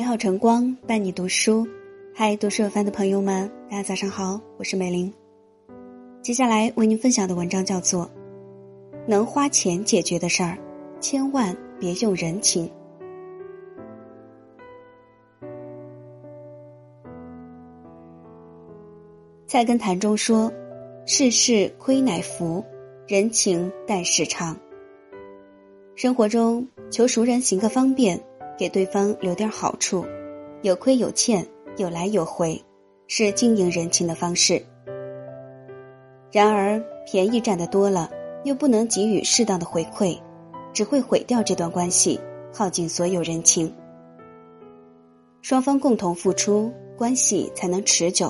美好晨光伴你读书，嗨，读书有范的朋友们，大家早上好，我是美玲。接下来为您分享的文章叫做《能花钱解决的事儿，千万别用人情》。菜根谭中说：“世事亏乃福，人情淡事长。”生活中求熟人行个方便，给对方留点好处，有亏有欠，有来有回，是经营人情的方式。然而，便宜占得多了，又不能给予适当的回馈，只会毁掉这段关系，耗尽所有人情。双方共同付出，关系才能持久；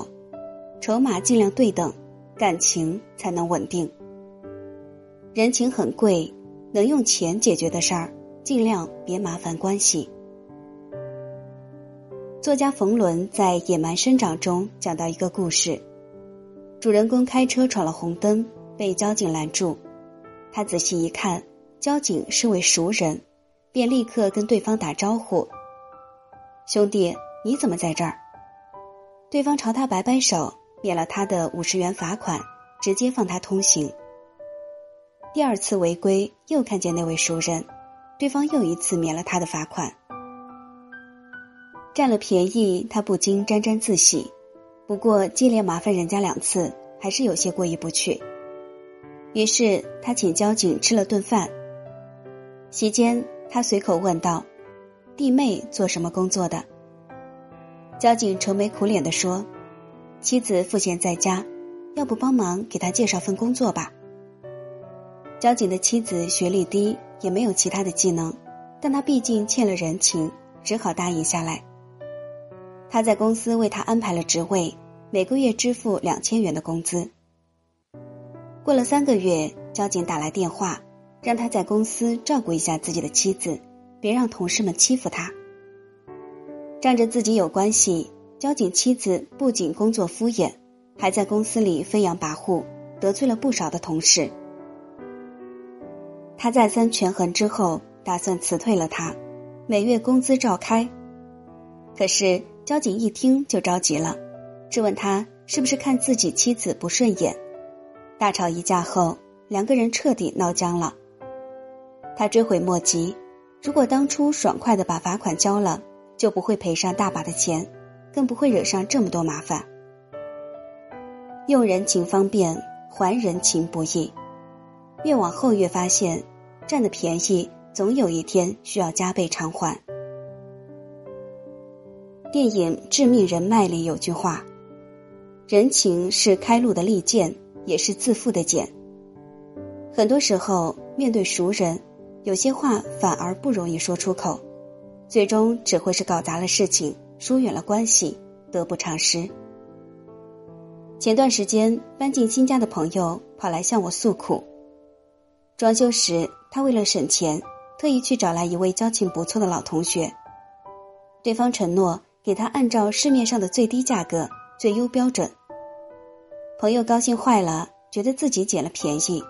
筹码尽量对等，感情才能稳定。人情很贵。能用钱解决的事儿，尽量别麻烦关系。作家冯仑在《野蛮生长》中讲到一个故事：主人公开车闯了红灯，被交警拦住。他仔细一看，交警是位熟人，便立刻跟对方打招呼：“兄弟，你怎么在这儿？”对方朝他摆摆手，免了他的五十元罚款，直接放他通行。第二次违规，又看见那位熟人，对方又一次免了他的罚款。占了便宜，他不禁沾沾自喜。不过接连麻烦人家两次，还是有些过意不去。于是他请交警吃了顿饭。席间，他随口问道：“弟妹做什么工作的？”交警愁眉苦脸地说：“妻子赋闲在家，要不帮忙给他介绍份工作吧。”交警的妻子学历低，也没有其他的技能，但他毕竟欠了人情，只好答应下来。他在公司为他安排了职位，每个月支付两千元的工资。过了三个月，交警打来电话，让他在公司照顾一下自己的妻子，别让同事们欺负他。仗着自己有关系，交警妻子不仅工作敷衍，还在公司里飞扬跋扈，得罪了不少的同事。他再三权衡之后，打算辞退了他，每月工资照开。可是交警一听就着急了，质问他是不是看自己妻子不顺眼。大吵一架后，两个人彻底闹僵了。他追悔莫及，如果当初爽快的把罚款交了，就不会赔上大把的钱，更不会惹上这么多麻烦。用人情方便，还人情不易。越往后越发现。占的便宜，总有一天需要加倍偿还。电影《致命人脉》里有句话：“人情是开路的利剑，也是自负的茧。”很多时候，面对熟人，有些话反而不容易说出口，最终只会是搞砸了事情，疏远了关系，得不偿失。前段时间搬进新家的朋友跑来向我诉苦，装修时。他为了省钱，特意去找来一位交情不错的老同学。对方承诺给他按照市面上的最低价格、最优标准。朋友高兴坏了，觉得自己捡了便宜。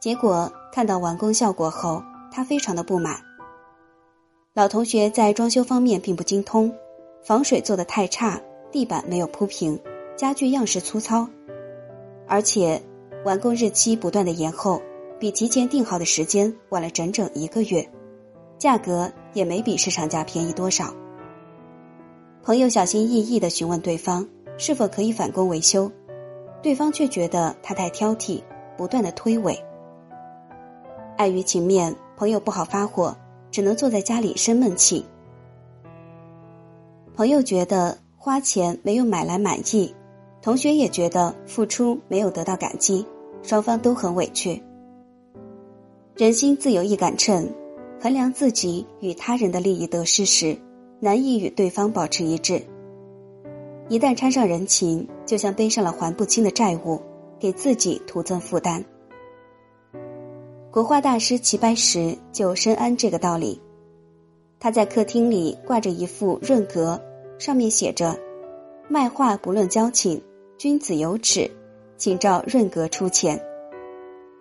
结果看到完工效果后，他非常的不满。老同学在装修方面并不精通，防水做的太差，地板没有铺平，家具样式粗糙，而且完工日期不断的延后。比提前定好的时间晚了整整一个月，价格也没比市场价便宜多少。朋友小心翼翼的询问对方是否可以返工维修，对方却觉得他太挑剔，不断的推诿。碍于情面，朋友不好发火，只能坐在家里生闷气。朋友觉得花钱没有买来满意，同学也觉得付出没有得到感激，双方都很委屈。人心自有一杆秤，衡量自己与他人的利益得失时，难以与对方保持一致。一旦掺上人情，就像背上了还不清的债务，给自己徒增负担。国画大师齐白石就深谙这个道理。他在客厅里挂着一副润格，上面写着：“卖画不论交情，君子有尺，请照润格出钱。”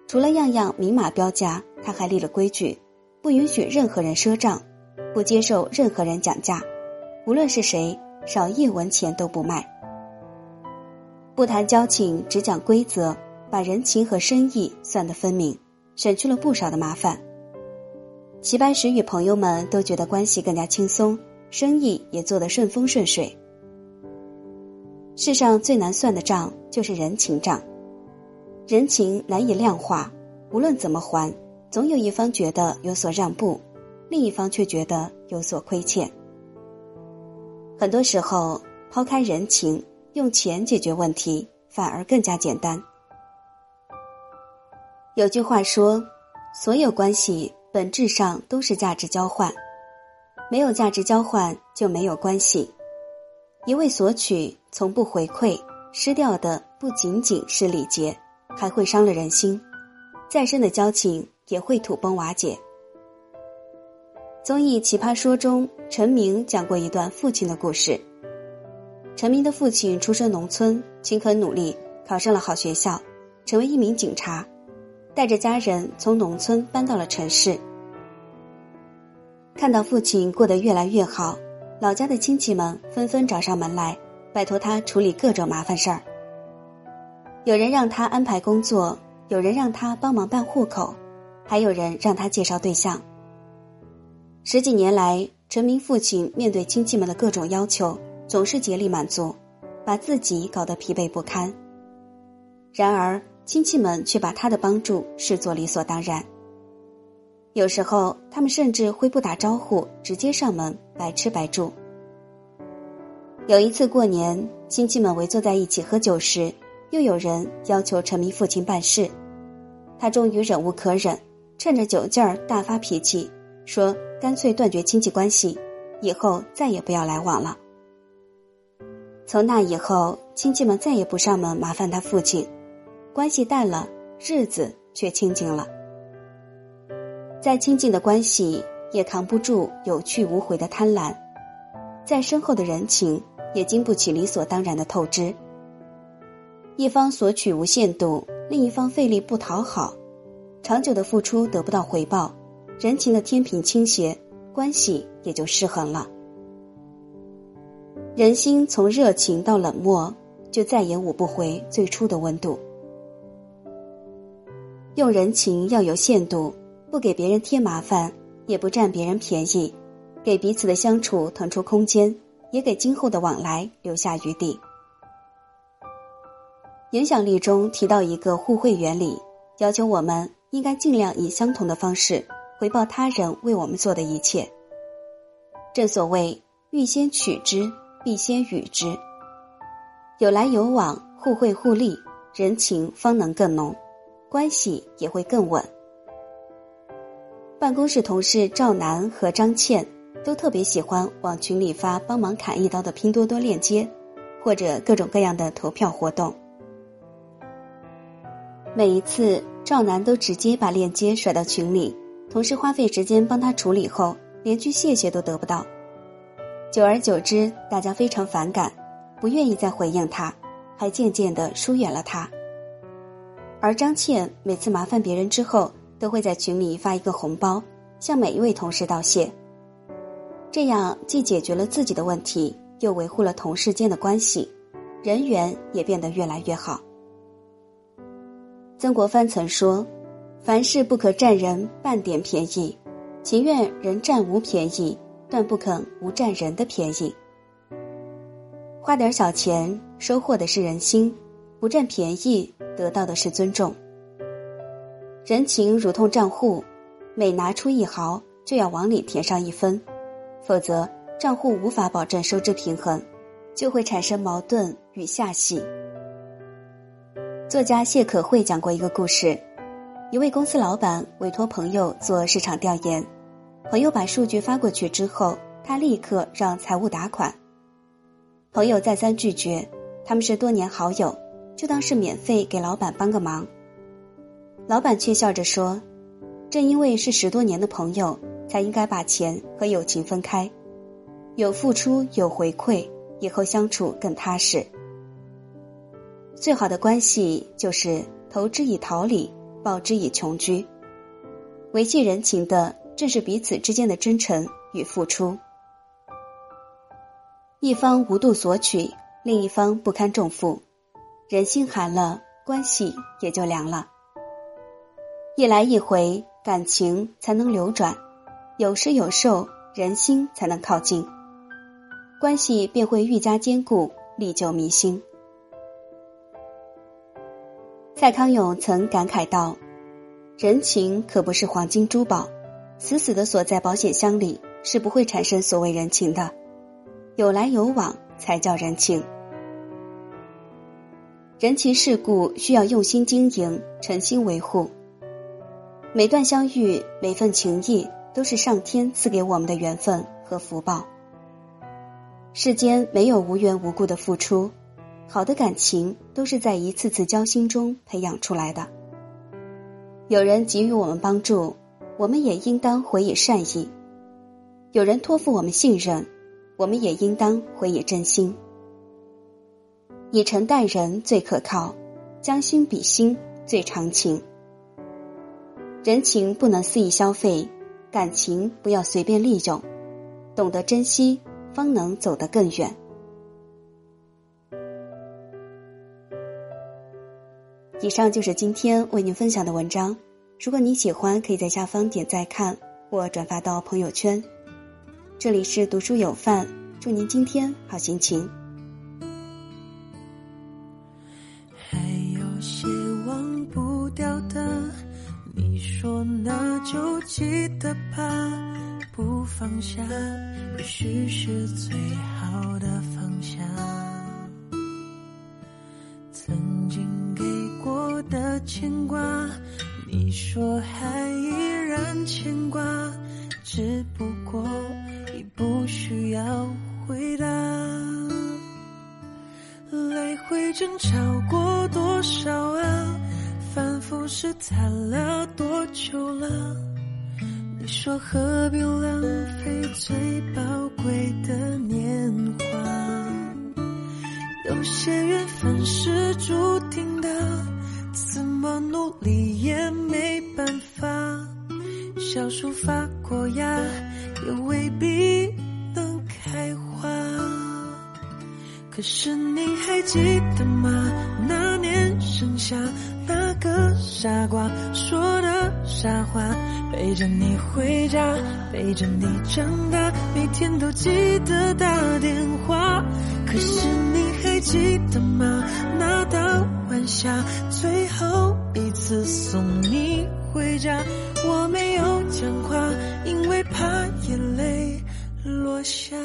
除了样样明码标价，他还立了规矩，不允许任何人赊账，不接受任何人讲价，无论是谁，少一文钱都不卖。不谈交情，只讲规则，把人情和生意算得分明，省去了不少的麻烦。齐白石与朋友们都觉得关系更加轻松，生意也做得顺风顺水。世上最难算的账就是人情账，人情难以量化，无论怎么还，总有一方觉得有所让步，另一方却觉得有所亏欠。很多时候，抛开人情，用钱解决问题，反而更加简单。有句话说：“所有关系本质上都是价值交换，没有价值交换就没有关系。”一味索取，从不回馈，失掉的不仅仅是礼节，还会伤了人心。再深的交情也会土崩瓦解。综艺《奇葩说》中，陈明讲过一段父亲的故事。陈明的父亲出身农村，勤恳努力，考上了好学校，成为一名警察，带着家人从农村搬到了城市。看到父亲过得越来越好。老家的亲戚们纷纷找上门来，拜托他处理各种麻烦事儿。有人让他安排工作，有人让他帮忙办户口，还有人让他介绍对象。十几年来，陈明父亲面对亲戚们的各种要求，总是竭力满足，把自己搞得疲惫不堪。然而，亲戚们却把他的帮助视作理所当然。有时候，他们甚至会不打招呼，直接上门，白吃白住。有一次过年，亲戚们围坐在一起喝酒时，又有人要求陈明父亲办事，他终于忍无可忍，趁着酒劲儿大发脾气，说：“干脆断绝亲戚关系，以后再也不要来往了。”从那以后，亲戚们再也不上门麻烦他父亲，关系淡了，日子却清静了。再亲近的关系也扛不住有去无回的贪婪，再深厚的人情也经不起理所当然的透支。一方索取无限度，另一方费力不讨好，长久的付出得不到回报，人情的天平倾斜，关系也就失衡了。人心从热情到冷漠，就再也捂不回最初的温度。用人情要有限度。不给别人添麻烦，也不占别人便宜，给彼此的相处腾出空间，也给今后的往来留下余地。影响力中提到一个互惠原理，要求我们应该尽量以相同的方式回报他人为我们做的一切。正所谓欲先取之，必先予之。有来有往，互惠互利，人情方能更浓，关系也会更稳。办公室同事赵楠和张倩都特别喜欢往群里发帮忙砍一刀的拼多多链接，或者各种各样的投票活动。每一次赵楠都直接把链接甩到群里，同事花费时间帮他处理后，连句谢谢都得不到。久而久之，大家非常反感，不愿意再回应他，还渐渐的疏远了他。而张倩每次麻烦别人之后。都会在群里发一个红包，向每一位同事道谢。这样既解决了自己的问题，又维护了同事间的关系，人缘也变得越来越好。曾国藩曾说：“凡事不可占人半点便宜，情愿人占无便宜，断不肯无占人的便宜。花点小钱，收获的是人心，不占便宜，得到的是尊重。”人情如同账户，每拿出一毫，就要往里填上一分，否则账户无法保证收支平衡，就会产生矛盾与下戏。作家谢可慧讲过一个故事：一位公司老板委托朋友做市场调研，朋友把数据发过去之后，他立刻让财务打款。朋友再三拒绝，他们是多年好友，就当是免费给老板帮个忙。老板却笑着说：“正因为是十多年的朋友，才应该把钱和友情分开，有付出有回馈，以后相处更踏实。最好的关系就是投之以桃李，报之以琼居。维系人情的，正是彼此之间的真诚与付出。一方无度索取，另一方不堪重负，人心寒了，关系也就凉了。一来一回，感情才能流转；有失有受，人心才能靠近，关系便会愈加坚固，历久弥新。蔡康永曾感慨道：“人情可不是黄金珠宝，死死的锁在保险箱里，是不会产生所谓人情的。有来有往才叫人情。人情世故需要用心经营，诚心维护。”每段相遇，每份情谊，都是上天赐给我们的缘分和福报。世间没有无缘无故的付出，好的感情都是在一次次交心中培养出来的。有人给予我们帮助，我们也应当回以善意；有人托付我们信任，我们也应当回以真心。以诚待人最可靠，将心比心最长情。人情不能肆意消费，感情不要随便利用，懂得珍惜，方能走得更远。以上就是今天为您分享的文章。如果你喜欢，可以在下方点赞看或转发到朋友圈。这里是读书有范，祝您今天好心情。还有些忘不掉的。你说那就记得吧，不放下，也许是最好的方向。的牵挂，你说还依然牵挂，只不过已不需要回答。来回争吵过多少啊？反复试探了多久了？你说何必浪费最宝贵的年华？有些缘分是注定的，怎么努力也没办法。小树发过芽，也未必能开花。可是你还记得吗？那年盛夏。那个傻瓜说的傻话，陪着你回家，陪着你长大，每天都记得打电话。可是你还记得吗？那下，最后一次送你回家，我没有讲话，因为怕眼泪落下。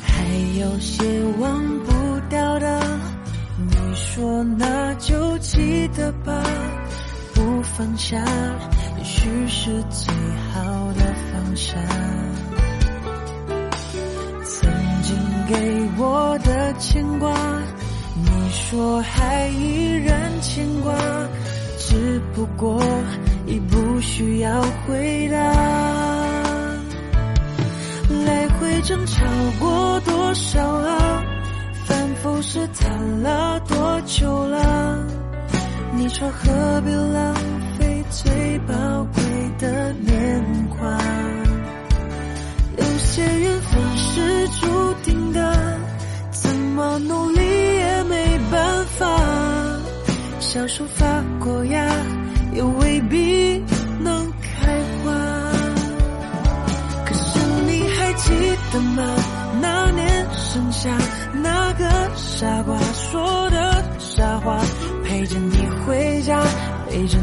还有些忘不掉的。你说那就记得吧，不放下，也许是最好的放下。曾经给我的牵挂，说还依然牵挂，只不过已不需要回答。来回争吵过多少啊？反复试探了多久了？你说何必浪出发过芽，也未必能开花。可是你还记得吗？那年盛夏。那个傻瓜说的傻话，陪着你回家，陪着